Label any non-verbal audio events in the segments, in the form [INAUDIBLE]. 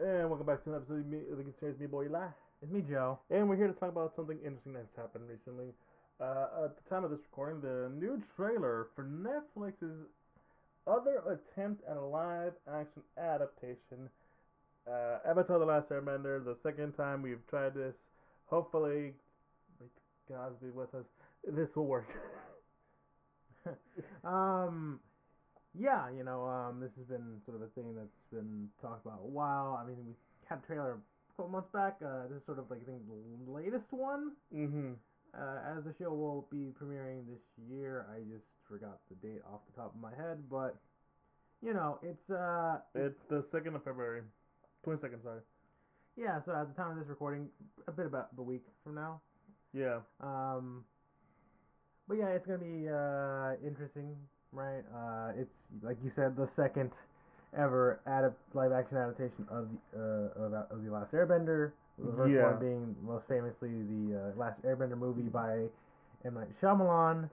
And welcome back to another episode of me, the Concerns Me Boy Eli. It's me, Joe. And we're here to talk about something interesting that's happened recently. Uh, at the time of this recording, the new trailer for Netflix's other attempt at a live action adaptation, uh, Avatar The Last Airbender, the second time we've tried this. Hopefully, may God be with us, this will work. [LAUGHS] Um, yeah, you know, um, this has been sort of a thing that's been talked about a while. I mean, we had a trailer a couple months back. Uh, this is sort of like I think the latest one. mm-hmm. Uh, as the show will be premiering this year, I just forgot the date off the top of my head, but you know, it's uh, It's the 2nd of February. 22nd, sorry. yeah. So at the time of this recording, a bit about a week from now. Yeah. Um, but yeah, it's gonna be uh, interesting, right? Uh, it's like you said, the second ever adap- live action adaptation of the uh, of, of the Last Airbender. The first Yeah. one being most famously the uh, Last Airbender movie by M Night Shyamalan.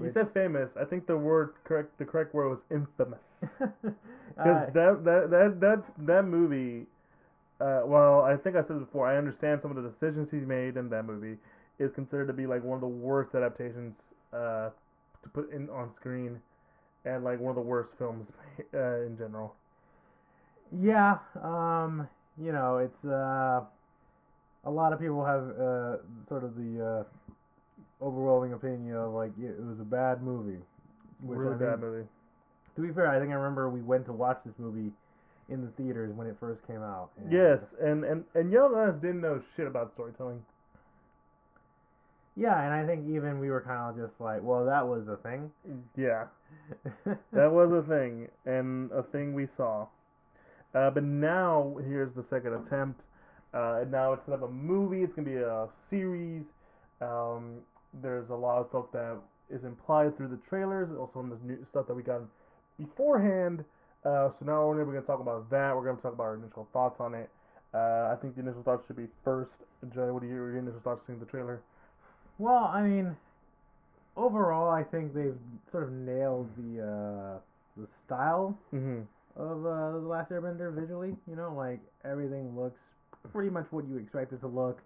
You said famous. I think the word correct. The correct word was infamous. [LAUGHS] Because uh, that, that that that that movie. Uh, well, I think I said it before. I understand some of the decisions he's made in that movie is considered to be like one of the worst adaptations uh, to put in on screen, and like one of the worst films [LAUGHS] uh, in general. yeah, um, you know, it's uh, a lot of people have uh, sort of the uh, overwhelming opinion of like it was a bad movie. which I really think- bad movie. To be fair, I think I remember we went to watch this movie in the theaters when it first came out. and- Yes, and and and young us didn't know shit about storytelling. Yeah, and I think even we were kind of just like, well, that was a thing. Yeah. [LAUGHS] that was a thing and a thing we saw. Uh, but now here's the second attempt. Uh, and now instead of a movie, it's gonna be a series. Um, there's a lot of stuff that is implied through the trailers, also in the new stuff that we got beforehand. Uh, so now we're gonna talk about that. We're gonna talk about our initial thoughts on it. Uh, I think the initial thoughts should be first. Joey, what are your initial thoughts seeing the trailer? Well, I mean, overall, I think they've sort of nailed the uh, the style Mm-hmm. of uh, the Last Airbender visually. You know, like everything looks pretty much what you expect it to look.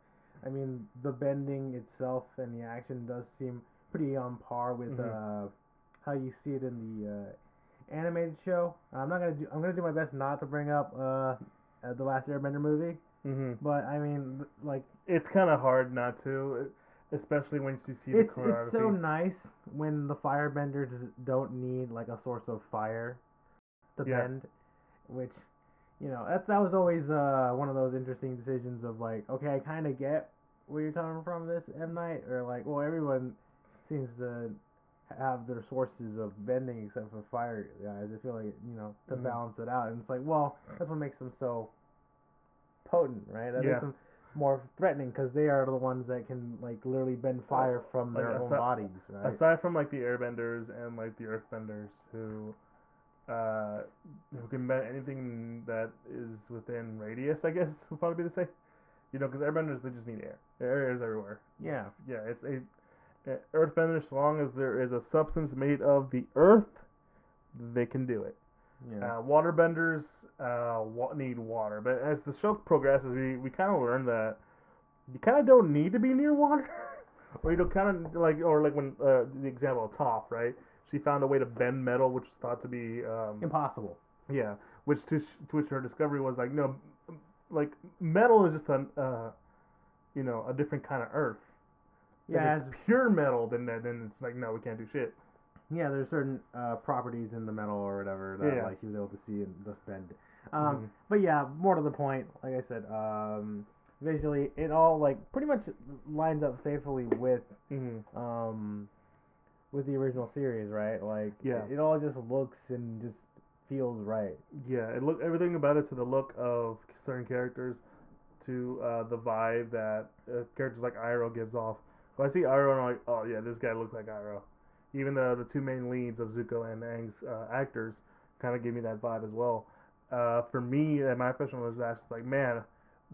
I mean, the bending itself and the action does seem pretty on par with Mhm. uh, how you see it in the uh, animated show. I'm not gonna do. I'm gonna do my best not to bring up uh, uh, the Last Airbender movie, Mm-hmm. but I mean, like It's kind of hard not to, especially when you see the it's choreography. it's so nice when the firebenders don't need like a source of fire to Yeah. bend, which you know that that was always uh one of those interesting decisions of like okay I kind of get where you're coming from this M Night or like well everyone seems to have their sources of bending except for fire guys I feel like you know to Mhm. balance it out and it's like well that's what makes them so potent right that Yeah. makes them more threatening because they are the ones that can like literally bend fire from Like, their own aside- bodies right Aside from like the airbenders and like the earthbenders who, uh, who can bend anything that is within radius, I guess would probably be the same. You know, because airbenders they just need air. Air is everywhere. yeah Yeah, it's a, a earthbender. As long as there is a substance made of the earth, they can do it. yeah Uh, waterbenders uh, need water, but as the show progresses, we, we kind of learn that you kind of don't need to be near water, [LAUGHS] or you don't kind of like, or like when uh, the example of Toph, right? She found a way to bend metal, which was thought to be, um, impossible yeah, which to, sh- to which her discovery was like, no, like metal is just a, uh, you know, a different kind of earth. If yeah it's pure metal, then then then it's like, no, we can't do shit. Yeah, there's certain uh, properties in the metal or whatever that Yeah. like he was able to see and thus bend. Um, Mhm. But yeah, more to the point, like I said, um, visually it all like pretty much lines up faithfully with Mm-hmm. um, with the original series, right? Like Yeah. it, it all just looks and just feels right. Yeah, it look everything about it to the look of certain characters, to uh, the vibe that uh, characters like Iroh gives off. When I see Iroh, I'm like, oh yeah, this guy looks like Iroh. Even the the two main leads of Zuko and Aang's uh, actors kind of give me that vibe as well. Uh, for me, and my impression was that like, man,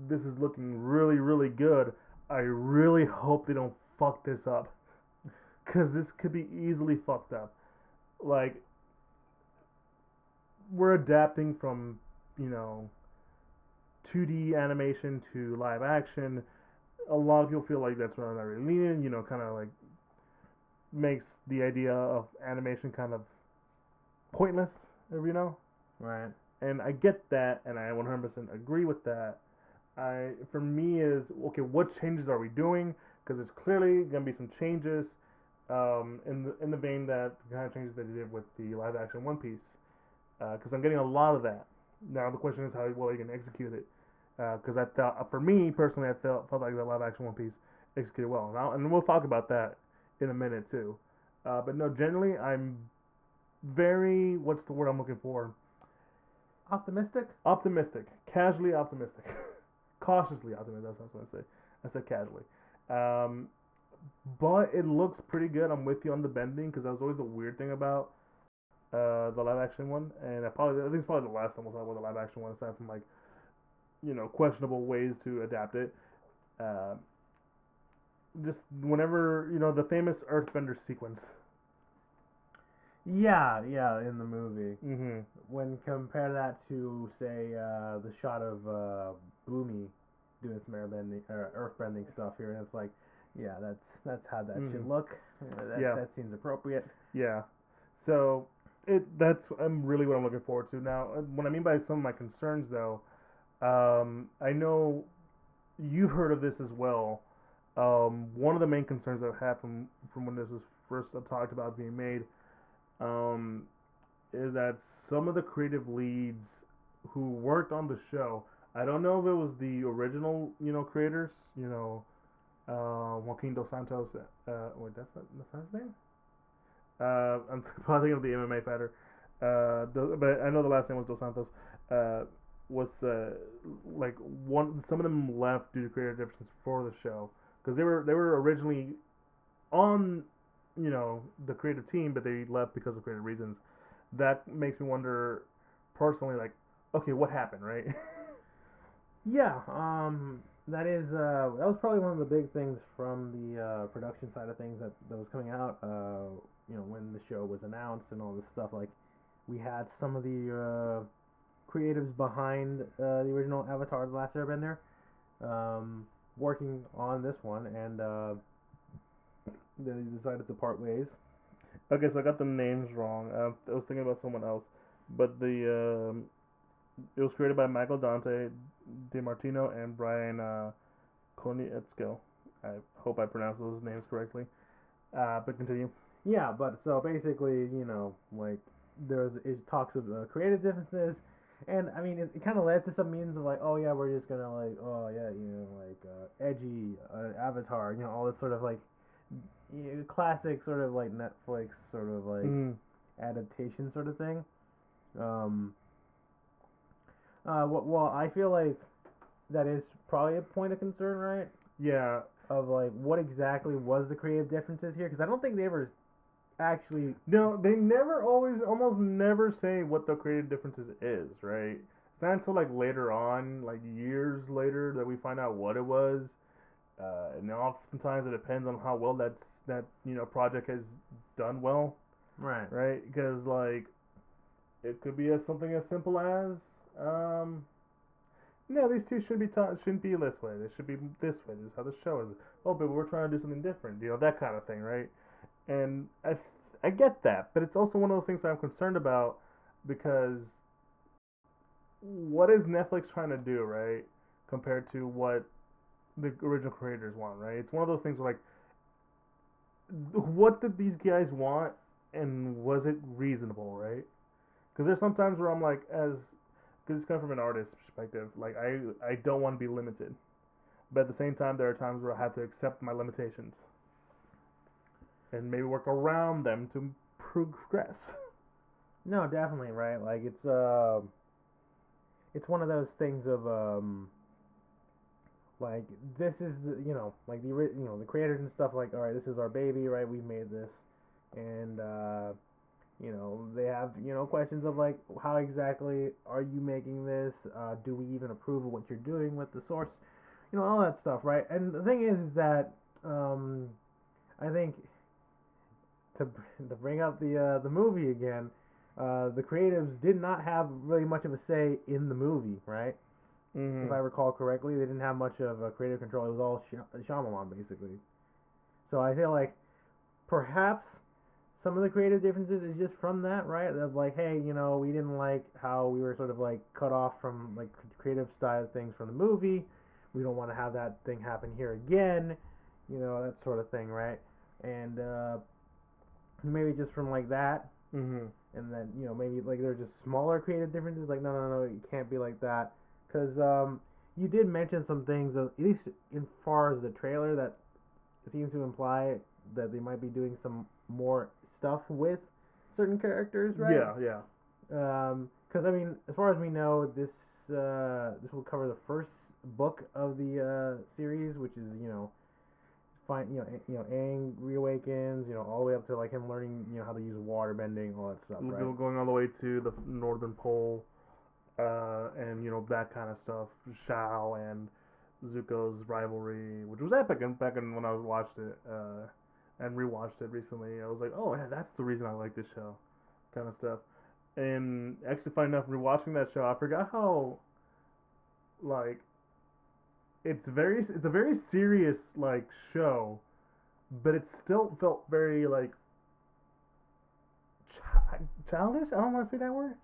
this is looking really, really good. I really hope they don't fuck this up, [LAUGHS] cause this could be easily fucked up. Like we're adapting from you know 2D animation to live action. A lot of people feel like that's not really lenient. You know, kind of like makes the idea of animation kind of pointless. You know, Right. and I get that, and I 100% agree with that. I, for me, is okay. What changes are we doing? Because there's clearly going to be some changes, um, in the in the vein that the kind of changes that they did with the live action One Piece. Because I'm getting a lot of that. Now the question is how well are you can execute it. Because I thought, for me personally, I felt felt like the live action One Piece executed well, and, I'll, and we'll talk about that in a minute too. Uh, but no, generally, I'm very what's the word I'm looking for? Optimistic. optimistic, casually optimistic, [LAUGHS] cautiously optimistic. That's what I was going to say. I said casually. Um, but it looks pretty good. I'm with you on the bending because that was always the weird thing about uh, the live action one, and I probably I think it's probably the last time we'll talk about the live action one, aside from like you know questionable ways to adapt it. Uh, just whenever you know the famous Earthbender sequence. Yeah, yeah, in the movie. Mm-hmm. When compare that to say uh, the shot of uh, Bumi doing some airbending or earthbending stuff here, and it's like, yeah, that's that's how that should Mhm. look. Uh, that, Yeah. that seems appropriate. Yeah. So it that's I'm really what I'm looking forward to. Now, uh, what I mean by some of my concerns, though, um, I know you've heard of this as well. Um, one of the main concerns I've had from from when this was first talked about being made, um, is that some of the creative leads who worked on the show, I don't know if it was the original, you know, creators, you know, uh, Joaquin Dos Santos. Uh, wait, that's not, not his name. Uh, [LAUGHS] I'm probably thinking of the MMA fighter. Uh, but I know the last name was Dos Santos. Uh, was uh, like one. Some of them left due to creative differences for the show because they were they were originally on, you know, the creative team, but they left because of creative reasons. That makes me wonder, personally, like, okay, what happened, right? [LAUGHS] Yeah, um, that is uh, that was probably one of the big things from the uh, production side of things that, that was coming out. Uh, you know, when the show was announced and all this stuff, like we had some of the uh, creatives behind uh, the original Avatar: The Last Airbender um, working on this one, and uh, they decided to part ways. Okay, so I got the names wrong. Uh, I was thinking about someone else, but the um, it was created by Michael Dante DiMartino and Brian uh, Konietzko. I hope I pronounced those names correctly. Uh, but continue. Yeah, but so basically, you know, like there's it talks of uh, creative differences, and I mean, it, it kind of led to some means of like, oh yeah, we're just gonna like, oh yeah, you know, like uh, edgy uh, Avatar, you know, all this sort of like you know, classic sort of like Netflix sort of like Mm, adaptation sort of thing. Um. Uh, well, I feel like that is probably a point of concern, right? yeah, Of like, what exactly was the creative differences here? Because I don't think they ever actually no, they never always, almost never say what the creative differences is, right? It's not until like later on, like years later, that we find out what it was. Uh, and oftentimes it depends on how well that that you know project has done well. right. right? Because like, it could be as something as simple as, um, no, these two should be taught shouldn't be this way. They should be this way. This is how the show is. Oh, but we're trying to do something different. You know that kind of thing, right? And I I get that, but it's also one of those things that I'm concerned about because what is Netflix trying to do, right? Compared to what the original creators want, right? It's one of those things where like, what did these guys want, and was it reasonable, right? Because there's sometimes where I'm like, as because it's coming from an artist's perspective, like I I don't want to be limited, but at the same time, there are times where I have to accept my limitations, and maybe work around them to progress. No, definitely right. Like it's uh, it's one of those things of um, like this is the you know like the you know the creators and stuff like all right this is our baby right? We made this. And uh, you know they have you know questions of like how exactly are you making this? Uh, do we even approve of what you're doing with the source? You know all that stuff right? And the thing is, is that um, I think to [LAUGHS] to bring up the uh, the movie again uh, the creatives did not have really much of a say in the movie, right? Mhm. if I recall correctly. They didn't have much of a creative control. It was all Shy- Shyamalan basically. So I feel like perhaps some of the creative differences is just from that, right? Of like, hey, you know, we didn't like how we were sort of like cut off from like creative style things from the movie. We don't want to have that thing happen here again, you know, that sort of thing, right? And uh, maybe just from like that, Mhm. and then you know maybe like there's just smaller creative differences like no no no it can't be like that because um you did mention some things uh, at least in far as the trailer that seems to imply that they might be doing some more stuff with certain characters right Yeah, yeah. um because i mean as far as we know this uh this will cover the first book of the uh series which is you know find you know A- you know Aang reawakens you know all the way up to like him learning you know how to use water bending all that stuff right Going all the way to the northern pole, uh, and you know that kind of stuff. Zhao and Zuko's rivalry, which was epic, and back when I watched it, uh, and rewatched it recently, I was like, oh yeah, that's the reason I like this show, kind of stuff. And actually, fun enough, rewatching that show, I forgot how, like, it's very, it's a very serious like show, but it still felt very like chi- childish. I don't want to say that word.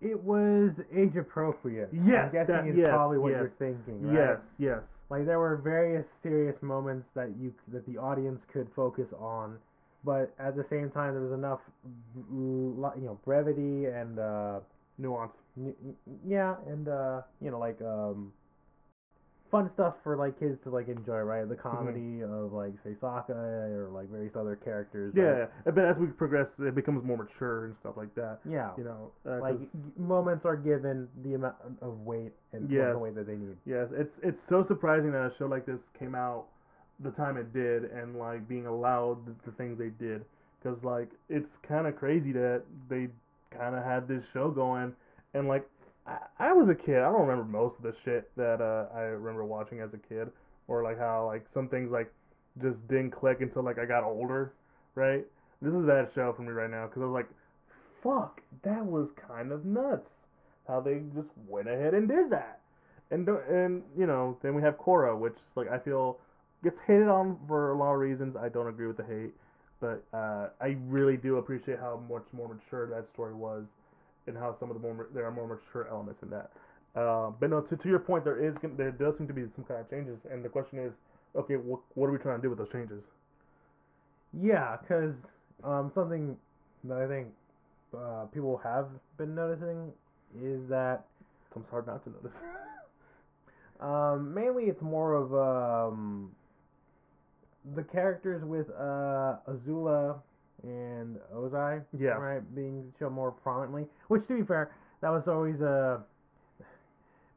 It was age appropriate. Yes, I'm guessing that- is yes, probably what yes. you're thinking, right? Yes, yes. Like there were various serious moments that you that the audience could focus on, but at the same time there was enough, you know, brevity and uh, Nuance. n- yeah, and uh, you know, like um, fun stuff for like kids to like enjoy, right? The comedy of like say Sokka or like various other characters. Yeah, but as we progress, it becomes more mature and stuff like that. yeah. You know, uh, like moments are given the amount of weight and Yes. the weight that they need. Yes, it's it's so surprising that a show like this came out the time it did, and like being allowed the, the things they did, because like it's kind of crazy that they kind of had this show going, and like I, was a kid, I don't remember most of the shit that uh, I remember watching as a kid, or like how like some things like just didn't click until like I got older, right? This is that show for me right now, because I was like, fuck, that was kind of nuts how they just went ahead and did that. And and you know, then we have Korra, which like I feel gets hated on for a lot of reasons. I don't agree with the hate, but uh, I really do appreciate how much more mature that story was, and how some of the more there are more mature elements in that. Uh, but no, to to your point, there is there does seem to be some kind of changes, and the question is, okay, what what are we trying to do with those changes? Yeah, because um, something that I think uh, people have been noticing is that It's hard not to notice. [LAUGHS] um, mainly it's more of um, the characters with uh, Azula and Ozai, yeah, right, being shown more prominently. Which, to be fair, that was always a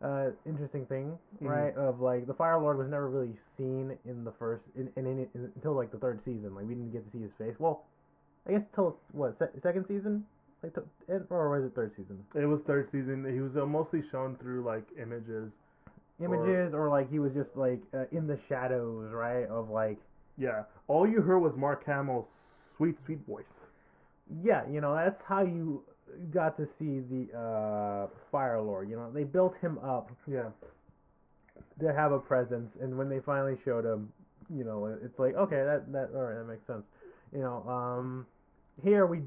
uh, interesting thing, Mhm. right? Of like the Fire Lord was never really seen in the first, in, in, in, in until like the third season. Like we didn't get to see his face. Well, I guess till what se- second season, like to, or was it third season? it was third season. He was uh, mostly shown through like images. Images or, like he was just like uh, in the shadows, right? Of like Yeah, all you heard was Mark Hamill's sweet, sweet voice. yeah, you know that's how you got to see the uh, Fire Lord. You know they built him up Yeah. to have a presence, and when they finally showed him, you know, it's like okay, that that all right, that makes sense. You know, um, here we,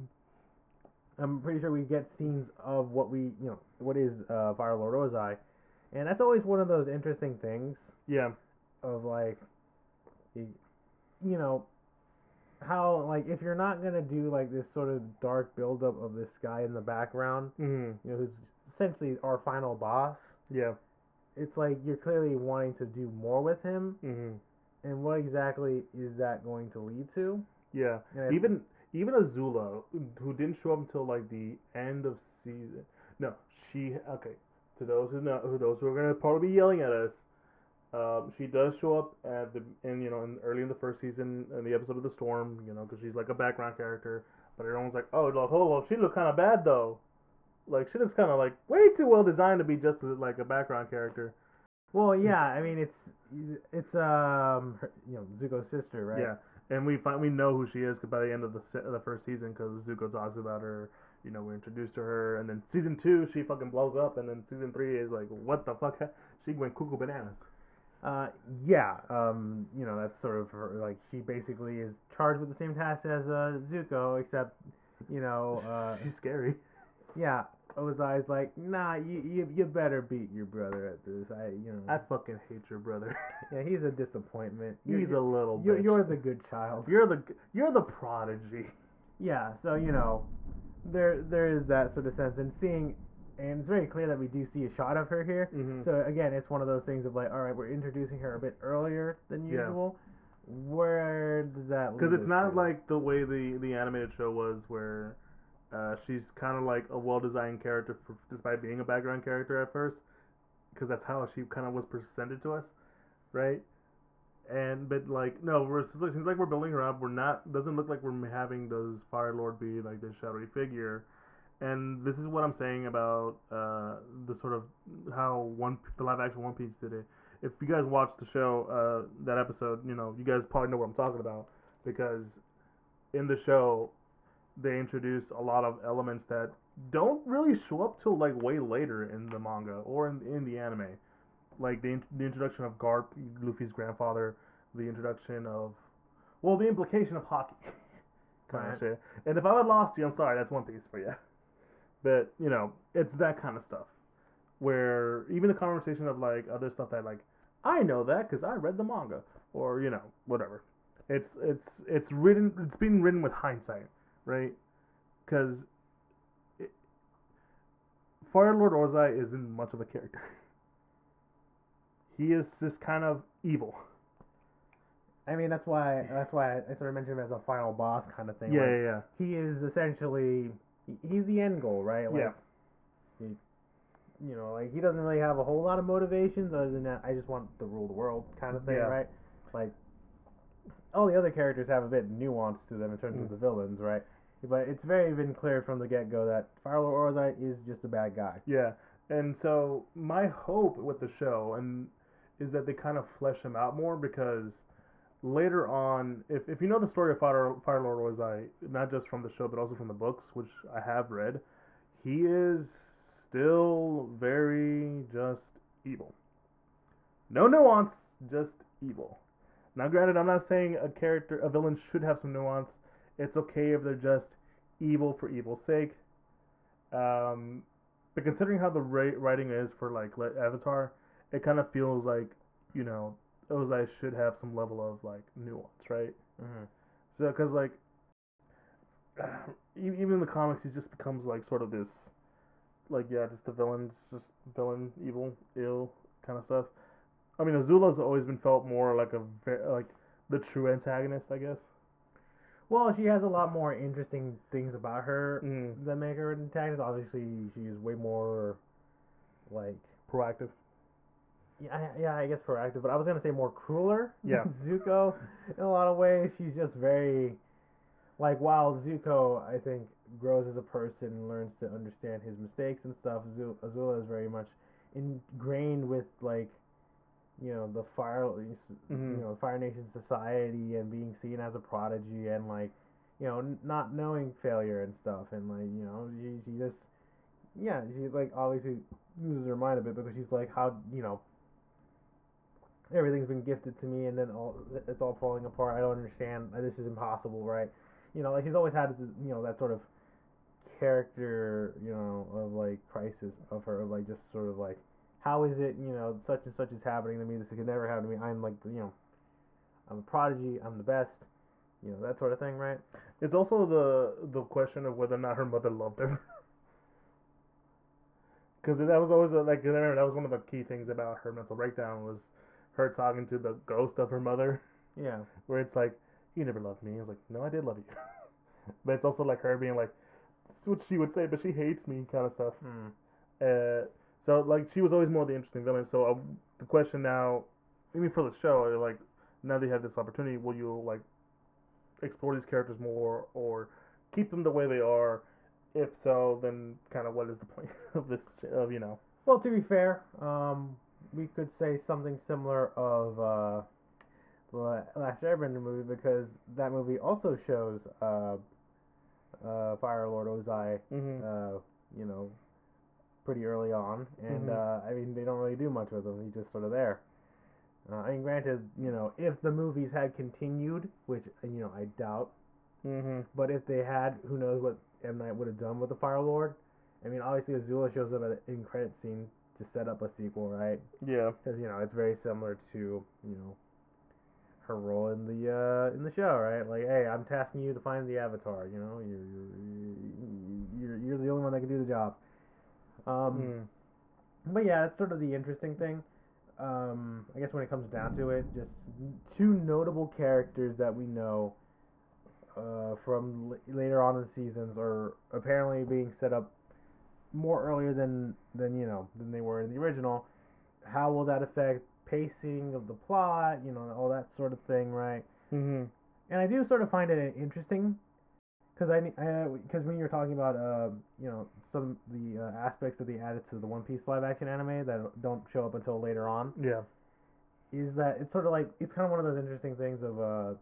I'm pretty sure we get scenes of what we, you know, what is uh, Fire Lord Ozai, and that's always one of those interesting things Yeah. of like, you know, how like if you're not gonna do like this sort of dark buildup of this guy in the background, Mhm. you know, who's essentially our final boss. Yeah. It's like you're clearly wanting to do more with him, Mhm. and what exactly is that going to lead to? Yeah. And Even even Azula, who didn't show up until like the end of season. No, she. Okay. To those who know, who those who are gonna probably be yelling at us, um, she does show up at the in you know in early in the first season in the episode of the storm. You know, because she's like a background character. But everyone's like, oh, look, hold on, she look kind of bad though. Like she looks kind of like way too well designed to be just like a background character. Well, yeah, I mean it's it's um her, you know Zuko's sister, right? Yeah, and we find we know who she is by the end of the se- the first season because Zuko talks about her. you know we're introduced to her, and then season two she fucking blows up, and then season three is like what the fuck? [LAUGHS] She went cuckoo bananas. Uh, yeah. Um, you know, that's sort of her, like she basically is charged with the same task as uh, Zuko, except you know, [LAUGHS] uh, She's scary. yeah. Ozai's like, nah, you, you you better beat your brother at this. I, you know, I fucking hate your brother. [LAUGHS] yeah, he's a disappointment. He's You're- a little. you're, bitch. you're the good child. You're the you're the prodigy. Yeah, so you know, there there is that sort of sense, and seeing, and it's very clear that we do see a shot of her here. Mm-hmm. So again, it's one of those things of like, all right, we're introducing her a bit earlier than Yeah. usual. Where does that? Because it's not to? like the way the the animated show was, where uh, she's kind of like a well-designed character, for, despite being a background character at first. Because that's how she kind of was presented to us, right? And but like no, we're it seems like we're building her up. We're not. Doesn't look like we're having those Fire Lord be like this shadowy figure. And this is what I'm saying about uh, the sort of how one the live action One Piece did it. If you guys watched the show, uh, that episode, you know, you guys probably know what I'm talking about because in the show they introduce a lot of elements that don't really show up till like way later in the manga or in in the anime. Like the the introduction of Garp, Luffy's grandfather, the introduction of well, the implication of hockey. [LAUGHS] kind Right. of shit. And if I had lost you, I'm sorry, that's one piece for you. But you know, it's that kind of stuff where even the conversation of like other stuff that like I know that because I read the manga or you know whatever. It's it's it's written it's being written with hindsight, right? Because Fire Lord Ozai isn't much of a character. [LAUGHS] He is just kind of evil. I mean, that's why that's why I sort of mentioned him as a final boss kind of thing. Yeah, like, yeah, yeah. He is essentially he's the end goal, right? Like, Yeah. He, you know, like he doesn't really have a whole lot of motivations other than that. I just want to rule the world kind of thing, Yeah. right? Like all the other characters have a bit of nuance to them in terms Mm. of the villains, right? But it's very been clear from the get go that Fire Lord Ozai is just a bad guy. Yeah, and so my hope with the show and is that they kind of flesh him out more because later on, if if you know the story of Fire Fire Lord Ozai, not just from the show but also from the books, which I have read, he is still very just evil. No nuance, just evil. Now, granted, I'm not saying a character, a villain should have some nuance. It's okay if they're just evil for evil's sake. Um, but considering how the writing is for like Avatar, it kind of feels like you know Ozai should have some level of like nuance, right? Mm-hmm. So, because like [CLEARS THROAT] even in the comics, he just becomes like sort of this, like yeah, just a villain, just villain, evil, ill kind of stuff. I mean, Azula's always been felt more like a like the true antagonist, I guess. Well, she has a lot more interesting things about her Mm. that make her an antagonist. Obviously, she is way more like Proactive. Yeah, I- yeah, I guess proactive, but I was gonna say more crueler. Yeah. than [LAUGHS] Zuko, in a lot of ways, she's just very like while Zuko, I think, grows as a person and learns to understand his mistakes and stuff. Azu- Azula is very much ingrained with like, you know, the fire, Mhm. you know, Fire Nation society and being seen as a prodigy and like, you know, n- not knowing failure and stuff and like, you know, she she just, yeah, she like obviously loses her mind a bit because she's like, how, you know, everything's been gifted to me and then all it's all falling apart. I don't understand. This is impossible, right? You know, like he's always had, you know, that sort of character, you know, of like crisis of her, like just sort of like, how is it, you know, such and such is happening to me. This could never happen to me. I'm like, you know, I'm a prodigy. I'm the best. You know, that sort of thing, right? It's also the the question of whether or not her mother loved her. Because [LAUGHS] that was always a, like that was one of the key things about her mental breakdown was her talking to the ghost of her mother, Yeah. where it's like, "You never loved me." I was like, "No, I did love you," [LAUGHS] but it's also like her being like, "That's what she would say," but she hates me, kind of stuff. Hmm. Uh, so like she was always more the interesting villain. So uh, the question now, mean for the show, like now they have this opportunity, will you like explore these characters more or keep them the way they are? If so, then kind of what is the point [LAUGHS] of this? Of you know, Well, to be fair, um, we could say something similar of uh, the Last Airbender movie because that movie also shows uh, uh, Fire Lord Ozai, Mhm. uh, you know, pretty early on, and Mhm. uh, I mean they don't really do much with him. He's just sort of there. Uh, I mean, granted, you know, if the movies had continued, which you know I doubt, Mhm. but if they had, who knows what M Night would have done with the Fire Lord? I mean, obviously Azula shows up at in credit scene to set up a sequel, right? Yeah. Because you know it's very similar to you know her role in the uh, in the show, right? Like, hey, I'm tasking you to find the Avatar. You know, you're you're you're, you're the only one that can do the job. Um, Mm. but yeah, that's sort of the interesting thing. Um, I guess when it comes down to it, just two notable characters that we know uh, from l- later on in the seasons are apparently being set up more earlier than than you know than they were in the original. How will that affect pacing of the plot? You know, all that sort of thing, right? Mhm. And I do sort of find it interesting because I because when you're talking about uh you know some of the uh, aspects that they added to the One Piece live action anime that don't show up until later on Yeah. is that it's sort of like it's kind of one of those interesting things of uh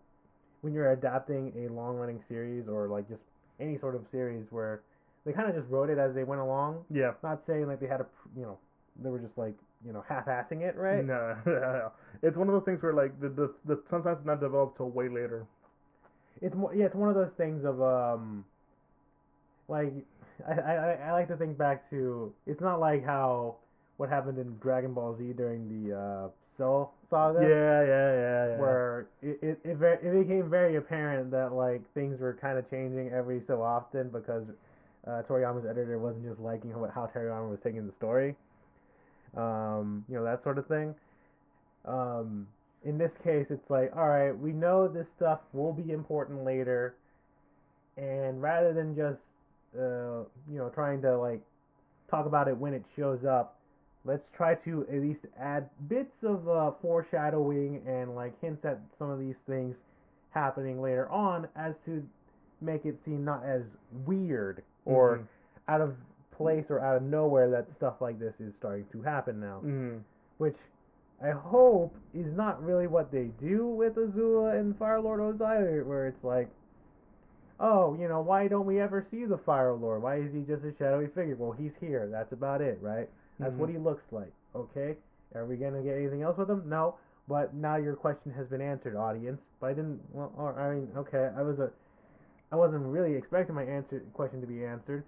when you're adapting a long running series or like just any sort of series where they kind of just wrote it as they went along Yeah. not saying like they had a you know they were just like you know half-assing it right No, [LAUGHS] it's one of those things where like the the, the sometimes it's not developed till way later. it's more yeah it's one of those things of um like I, I I like to think back to it's not like how what happened in Dragon Ball Z during the uh Cell saga Yeah, yeah, yeah, yeah. where it it it, it became very apparent that like things were kind of changing every so often because uh, Toriyama's editor wasn't just liking how, how Toriyama was taking the story. Um, you know that sort of thing. Um, in this case, it's like, all right, we know this stuff will be important later, and rather than just uh, you know trying to like talk about it when it shows up, let's try to at least add bits of uh, foreshadowing and like hints at some of these things happening later on as to make it seem not as weird or Mhm. out of place or out of nowhere that stuff like this is starting to happen now Mhm. which I hope is not really what they do with Azula and Fire Lord Ozai, where it's like, oh, you know, why don't we ever see the Fire Lord? Why is he just a shadowy figure? Well, he's here. That's about it, right? That's what Mhm. he looks like. Okay, are we gonna get anything else with him? No. But now your question has been answered, audience. But I didn't. Well, or, I mean, okay, I was a, I wasn't really expecting my answer question to be answered.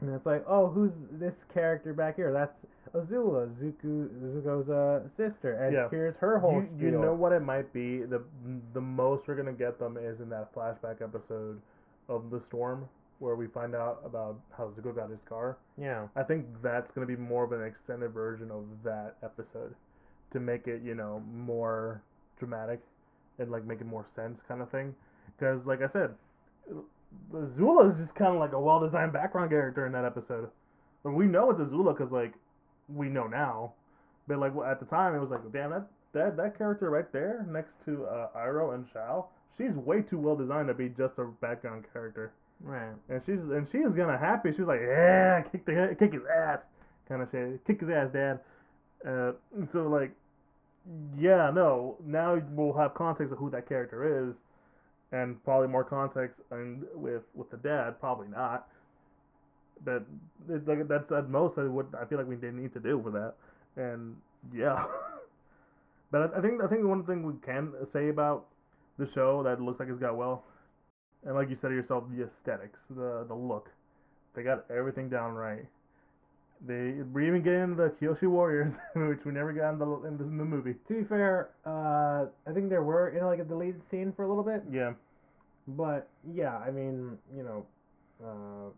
And it's like, oh, who's this character back here? That's Azula, Zuko, Zuko's uh, sister, and Yeah. here's her whole You, you know what it might be? The the most we're gonna get them is in that flashback episode of the storm where we find out about how Zuko got his car. Yeah. I think that's gonna be more of an extended version of that episode to make it, you know, more dramatic and like make it more sense, kind of thing. Because, like I said, Azula is just kind of like a well-designed background character in that episode. And we know it's Azula because, like, we know now. But like at the time, it was like, damn, that that that character right there next to uh, Iroh and Zhao, she's way too well designed to be just a background character. Right. And she's and she is gonna happy. She's like, yeah, kick the kick his ass, kind of shit. Kick his ass, dad. Uh, so like, yeah, no. Now we'll have context of who that character is, and probably more context and with with the dad. Probably not. But it's like that's at most what I feel like we didn't need to do for that. And yeah. [LAUGHS] but I, I think I think one thing we can say about the show that looks like it's got well and like you said to yourself, the aesthetics, the the look, they got everything down right. They we even get into the Kyoshi Warriors, [LAUGHS] which we never got in the in the, in the movie. To be fair, uh, I think there were in like a deleted scene for a little bit, Yeah, but yeah, I mean, you know, uh,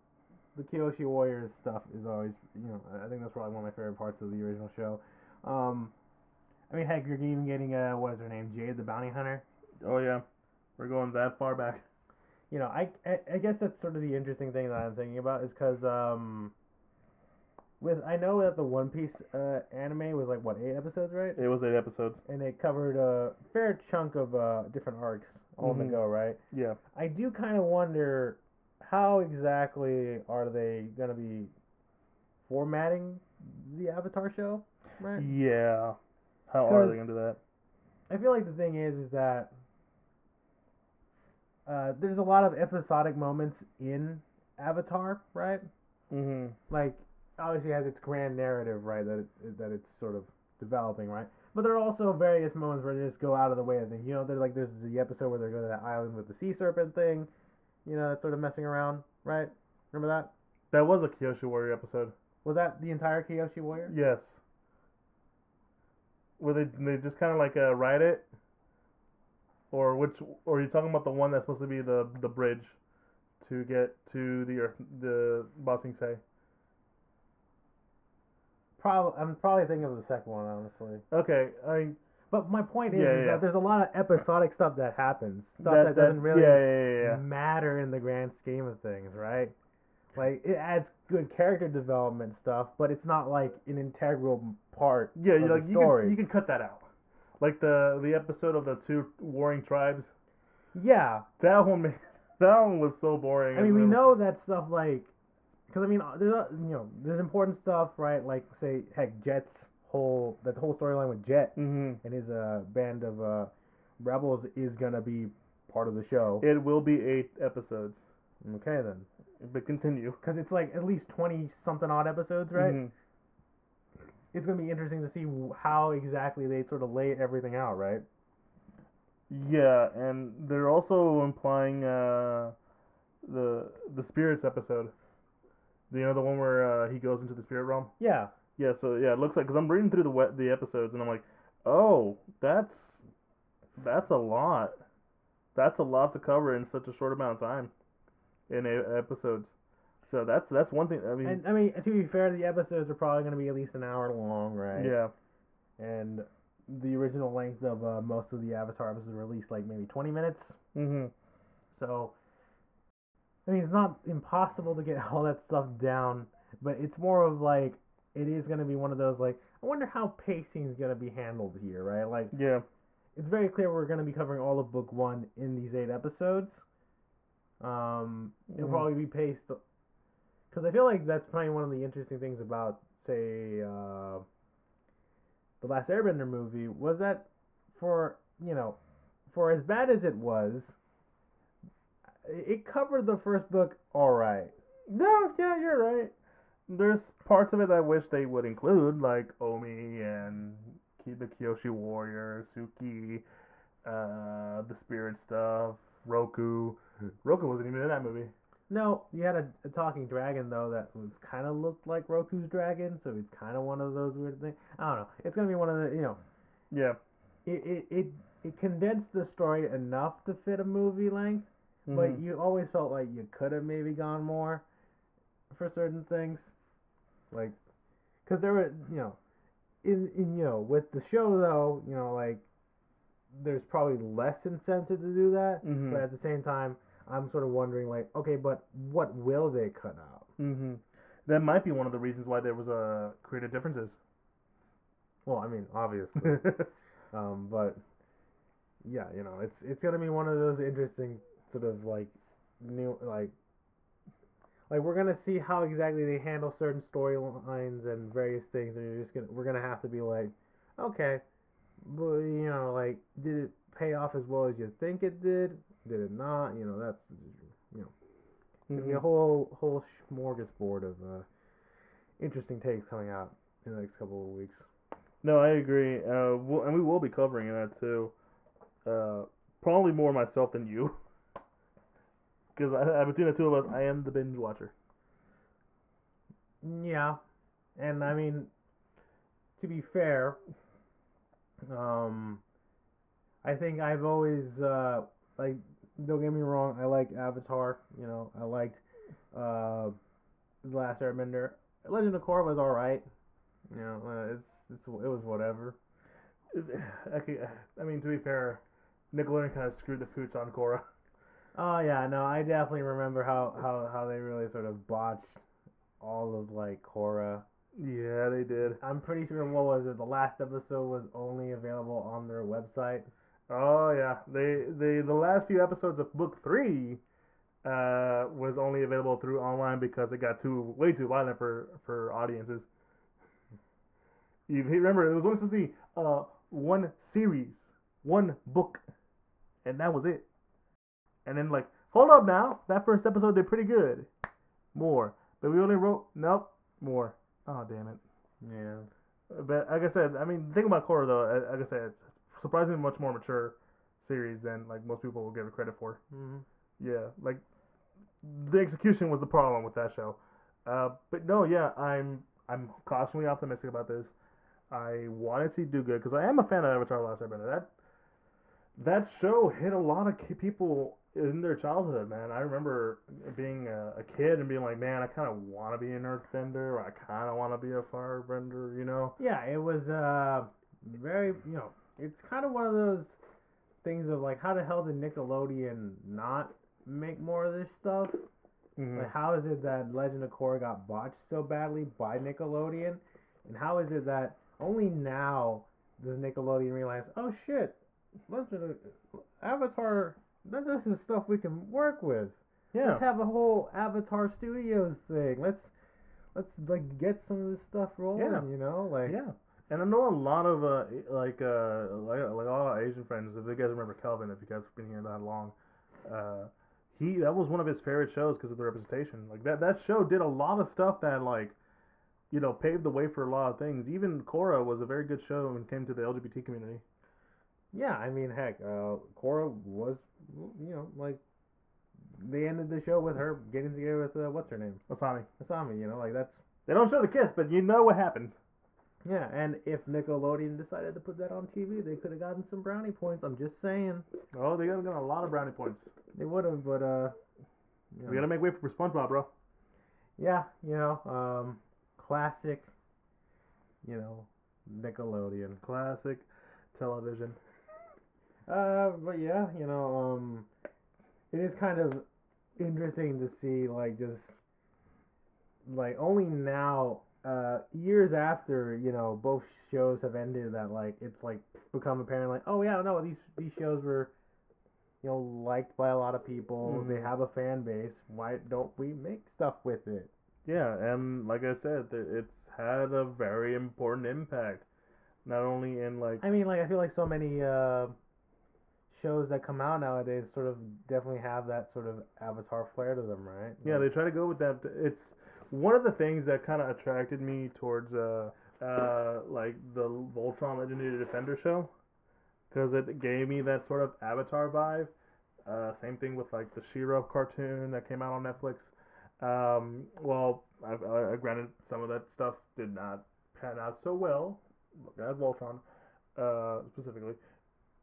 the Kyoshi Warriors stuff is always, you know, I think that's probably one of my favorite parts of the original show. Um, I mean, heck, you're even getting uh, what is her name, Jade the Bounty Hunter. oh yeah, we're going that far back. You know, I, I I guess that's sort of the interesting thing that I'm thinking about is because um, with I know that the One Piece uh, anime was like what eight episodes, right? It was eight episodes. and it covered a fair chunk of uh, different arcs all in Mhm. a go, right? Yeah, I do kind of wonder how exactly are they gonna be formatting the Avatar show, right? yeah. How are they gonna do that? I feel like the thing is, is that uh, there's a lot of episodic moments in Avatar, right? Mm-hmm. Like obviously has its grand narrative, right? That it, that it's sort of developing, right? But there are also various moments where they just go out of the way of things. You know, there's like there's the episode where they go to that island with the sea serpent thing. You know, that's sort of messing around, right? Remember that? That was a Kyoshi Warrior episode. Was that the entire Kyoshi Warrior? Yes. Where they they just kind of like uh, ride it, or which, or are you talking about the one that's supposed to be the the bridge to get to the Earth, the Ba Sing Se? Probably, I'm probably thinking of the second one, honestly. Okay, I But my point is, Yeah, is yeah. that there's a lot of episodic stuff that happens, stuff that, doesn't really yeah yeah yeah, yeah. matter in the grand scheme of things, right? Like it adds good character development stuff, but it's not like an integral part Yeah, of you the like you story. can you can cut that out. Like the the episode of the two warring tribes. yeah, That one [LAUGHS] that one was so boring. I mean we know that stuff like, because I mean uh, there's uh, you know there's important stuff, right? Like say heck Jet's whole that whole storyline with Jet hmm and his uh band of uh rebels is gonna be part of the show. It will be eight episodes, Okay then, but continue. because it's like at least twenty something odd episodes, right? Mhm. It's gonna be interesting to see how exactly they sort of lay everything out, right? Yeah, and they're also implying uh, the the spirits episode. You know the one where uh, he goes into the spirit realm. Yeah. Yeah, so yeah, it looks like because I'm reading through the we- the episodes and I'm like, oh, that's that's a lot. That's a lot to cover in such a short amount of time in a- episodes. So that's that's one thing. I mean, And I mean, to be fair, the episodes are probably going to be at least an hour long, right? yeah, And the original length of uh, most of the Avatar episodes were released like maybe 20 minutes. Mm-hmm. So, I mean, it's not impossible to get [LAUGHS] all that stuff down, but it's more of like it is going to be one of those like I wonder how pacing is going to be handled here, right? Like yeah, it's very clear we're going to be covering all of book one in these eight episodes. Um, it'll Mhm. probably be paced because I feel like that's probably one of the interesting things about, say, uh, the last Airbender movie was that for you know, for as bad as it was, it covered the first book all right. no, yeah, you're right. There's parts of it I wish they would include, like Omi and the Kyoshi Warrior, Suki, uh, the spirit stuff, Roku. Roku wasn't even in that movie. No, you had a, a talking dragon though that was kind of looked like Roku's dragon, so it's kind of one of those weird things. I don't know. It's gonna be one of the you know Yeah. it it it, it condensed the story enough to fit a movie length, but Mhm. you always felt like you could have maybe gone more for certain things, like because there were you know in in you know with the show though you know like there's probably less incentive to do that, Mhm. but at the same time I'm sort of wondering like okay but what will they cut out? hmm That might be one of the reasons why there was a uh, creative differences. Well, I mean obviously. [LAUGHS] Um, but yeah, you know, it's it's gonna be one of those interesting sort of like new like like we're gonna see how exactly they handle certain storylines and various things, and you're just gonna we're gonna have to be like, okay, but you know, like did it pay off as well as you think it did? Did it not? You know, that's you know, gonna be a Mhm. whole whole smorgasbord of uh, interesting takes coming out in the next couple of weeks. No, I agree. Uh, we'll, and we will be covering that too. Uh, probably more myself than you. [LAUGHS] Because between the two of us, I am the binge watcher. Yeah, and I mean, to be fair, um, I think I've always uh like don't get me wrong, I like Avatar. You know, I liked uh The Last Airbender. Legend of Korra was all right. You know, uh, it's it's it was whatever. Okay, I mean, to be fair, Nickelodeon kind of screwed the pooch on Korra. [LAUGHS] Oh yeah, no, I definitely remember how how how they really sort of botched all of like Korra. Yeah, they did. I'm pretty sure what was it? The last episode was only available on their website. Oh yeah, they they the last few episodes of book three uh was only available through online because it got too way too violent for for audiences. You remember it was only supposed to be uh one series, one book, and that was it. And then like, hold up now, that first episode did pretty good. More, but we only wrote nope more. Oh damn it. Yeah. But like I said, I mean, think about Korra though, like I said, it's surprisingly much more mature series than like most people will give it credit for. hmm Yeah, like the execution was the problem with that show. Uh, but no, yeah, I'm I'm cautiously optimistic about this. I want to do good because I am a fan of Avatar: The Last Airbender. That that show hit a lot of people in their childhood, man. I remember being a, a kid and being like, man, I kind of want to be an Earthbender, or I kind of want to be a Firebender, you know? Yeah, it was uh very you know it's kind of one of those things of like how the hell did Nickelodeon not make more of this stuff? Mhm. Like how is it that Legend of Korra got botched so badly by Nickelodeon, and how is it that only now does Nickelodeon realize, oh shit, Legend of Avatar, this is stuff we can work with. Yeah. Let's have a whole Avatar Studios thing. Let's let's like get some of this stuff rolling. Yeah. You know, like Yeah, and I know a lot of uh like uh like like a lot of Asian friends. If you guys remember Kelvin, if you guys have been here that long, uh, he that was one of his favorite shows because of the representation. Like that that show did a lot of stuff that like, you know, paved the way for a lot of things. Even Korra was a very good show when it came to the LGBT community. Yeah, I mean, heck, uh, Korra was, you know, like they ended the show with her getting together with uh, what's her name, Asami. Asami. You know, like that's They don't show the kiss, but you know what happened. yeah. And if Nickelodeon decided to put that on TV, they could have gotten some brownie points. I'm just saying Oh, they got, got a lot of brownie points. they would have, but uh, you We gotta make way for SpongeBob, bro. yeah, you know, um, classic, you know, Nickelodeon. Classic television. Uh, but yeah, you know, um, it is kind of interesting to see, like, just like only now, uh, years after, you know, both shows have ended, that like it's like become apparent, like, oh yeah, no, these these shows were, you know, liked by a lot of people. They Mhm. have a fan base. Why don't we make stuff with it? Yeah, and like I said, it's had a very important impact. Not only in like I mean, like I feel like so many uh shows that come out nowadays sort of definitely have that sort of Avatar flair to them, right? yeah, they try to go with that. It's one of the things that kind of attracted me towards uh uh like the Voltron Legendary Defender show because it gave me that sort of Avatar vibe. Uh, same thing with like the She-Ra cartoon that came out on Netflix. Um, well, I, I, I granted some of that stuff did not pan out so well. As Voltron, uh, specifically.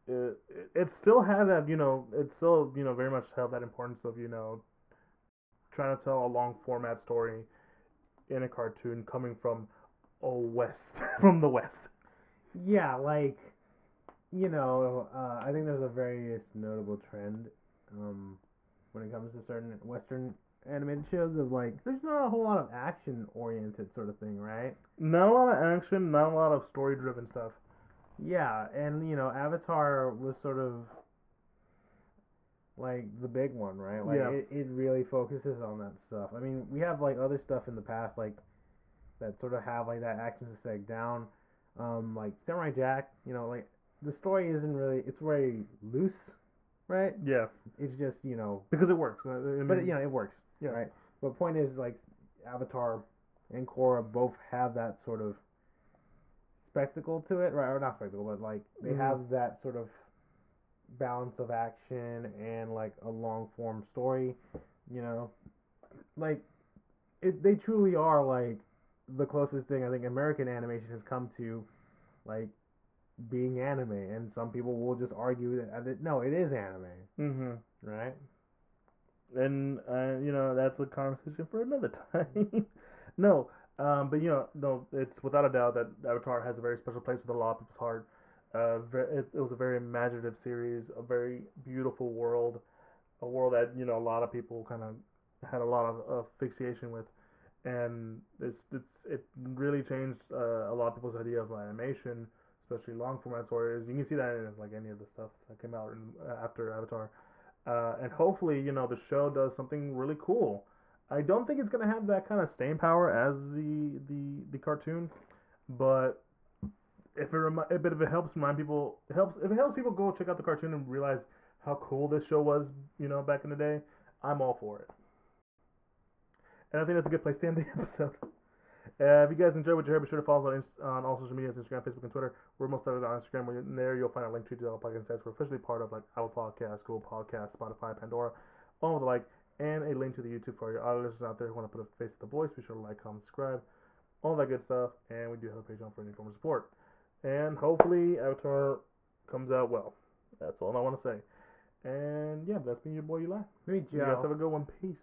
It, it, still had that, you know, it still, you know, very much held that importance of, you know, trying to tell a long format story in a cartoon coming from a west, [LAUGHS] from the west. Yeah, like you know, uh, I think there's a very notable trend um, when it comes to certain Western animated shows of like there's not a whole lot of action oriented sort of thing, right? Not a lot of action, not a lot of story driven stuff. Yeah, and you know, Avatar was sort of like the big one, right? Like Yeah. it, it really focuses on that stuff. I mean, we have like other stuff in the past like that sort of have like that action seg down. Um, like Samurai Jack, you know, like the story isn't really it's very loose, right? Yeah, It's just, you know, because it works. I mean, but you know, it works. yeah. Right. But point is, like, Avatar and Korra both have that sort of spectacle to it, right? Or not spectacle, but like they Mhm. have that sort of balance of action and like a long form story. You know, like it. They truly are like the closest thing I think American animation has come to, like being anime. And some people will just argue that that- no, it is anime, Mhm. right? And uh, you know that's a conversation for another [LAUGHS] time. no, um, but you know, no, it's without a doubt that Avatar has a very special place with a lot of people's heart. Uh, it, it was a very imaginative series, a very beautiful world, a world that you know a lot of people kind of had a lot of uh, fixation with, and it's it's it really changed uh, a lot of people's idea of animation, especially long format stories. You can see that in like any of the stuff that came out in, after Avatar. Uh, and hopefully, you know, the show does something really cool. I don't think it's gonna have that kind of staying power as the the, the cartoon, but if it remi- if it, helps remind people, it helps if it helps people go check out the cartoon and realize how cool this show was, you know, back in the day, I'm all for it. And I think that's a good place to end the [LAUGHS] episode. Uh, if you guys enjoyed what you heard, be sure to follow us on, on all social medias, Instagram, Facebook, and Twitter. We're most of it on Instagram. When there, you'll find a link to other podcast sites. We're officially part of like Apple Podcasts, Google Podcasts, Spotify, Pandora, all of the like, and a link to the YouTube for your audio listeners out there who want to put a face to the voice. Be sure to like, comment, subscribe, all that good stuff. And we do have a Patreon for any form of support. And hopefully, Avatar comes out well. That's all I want to say. And yeah, that's been your boy Eli. Great You guys have a good one. Peace.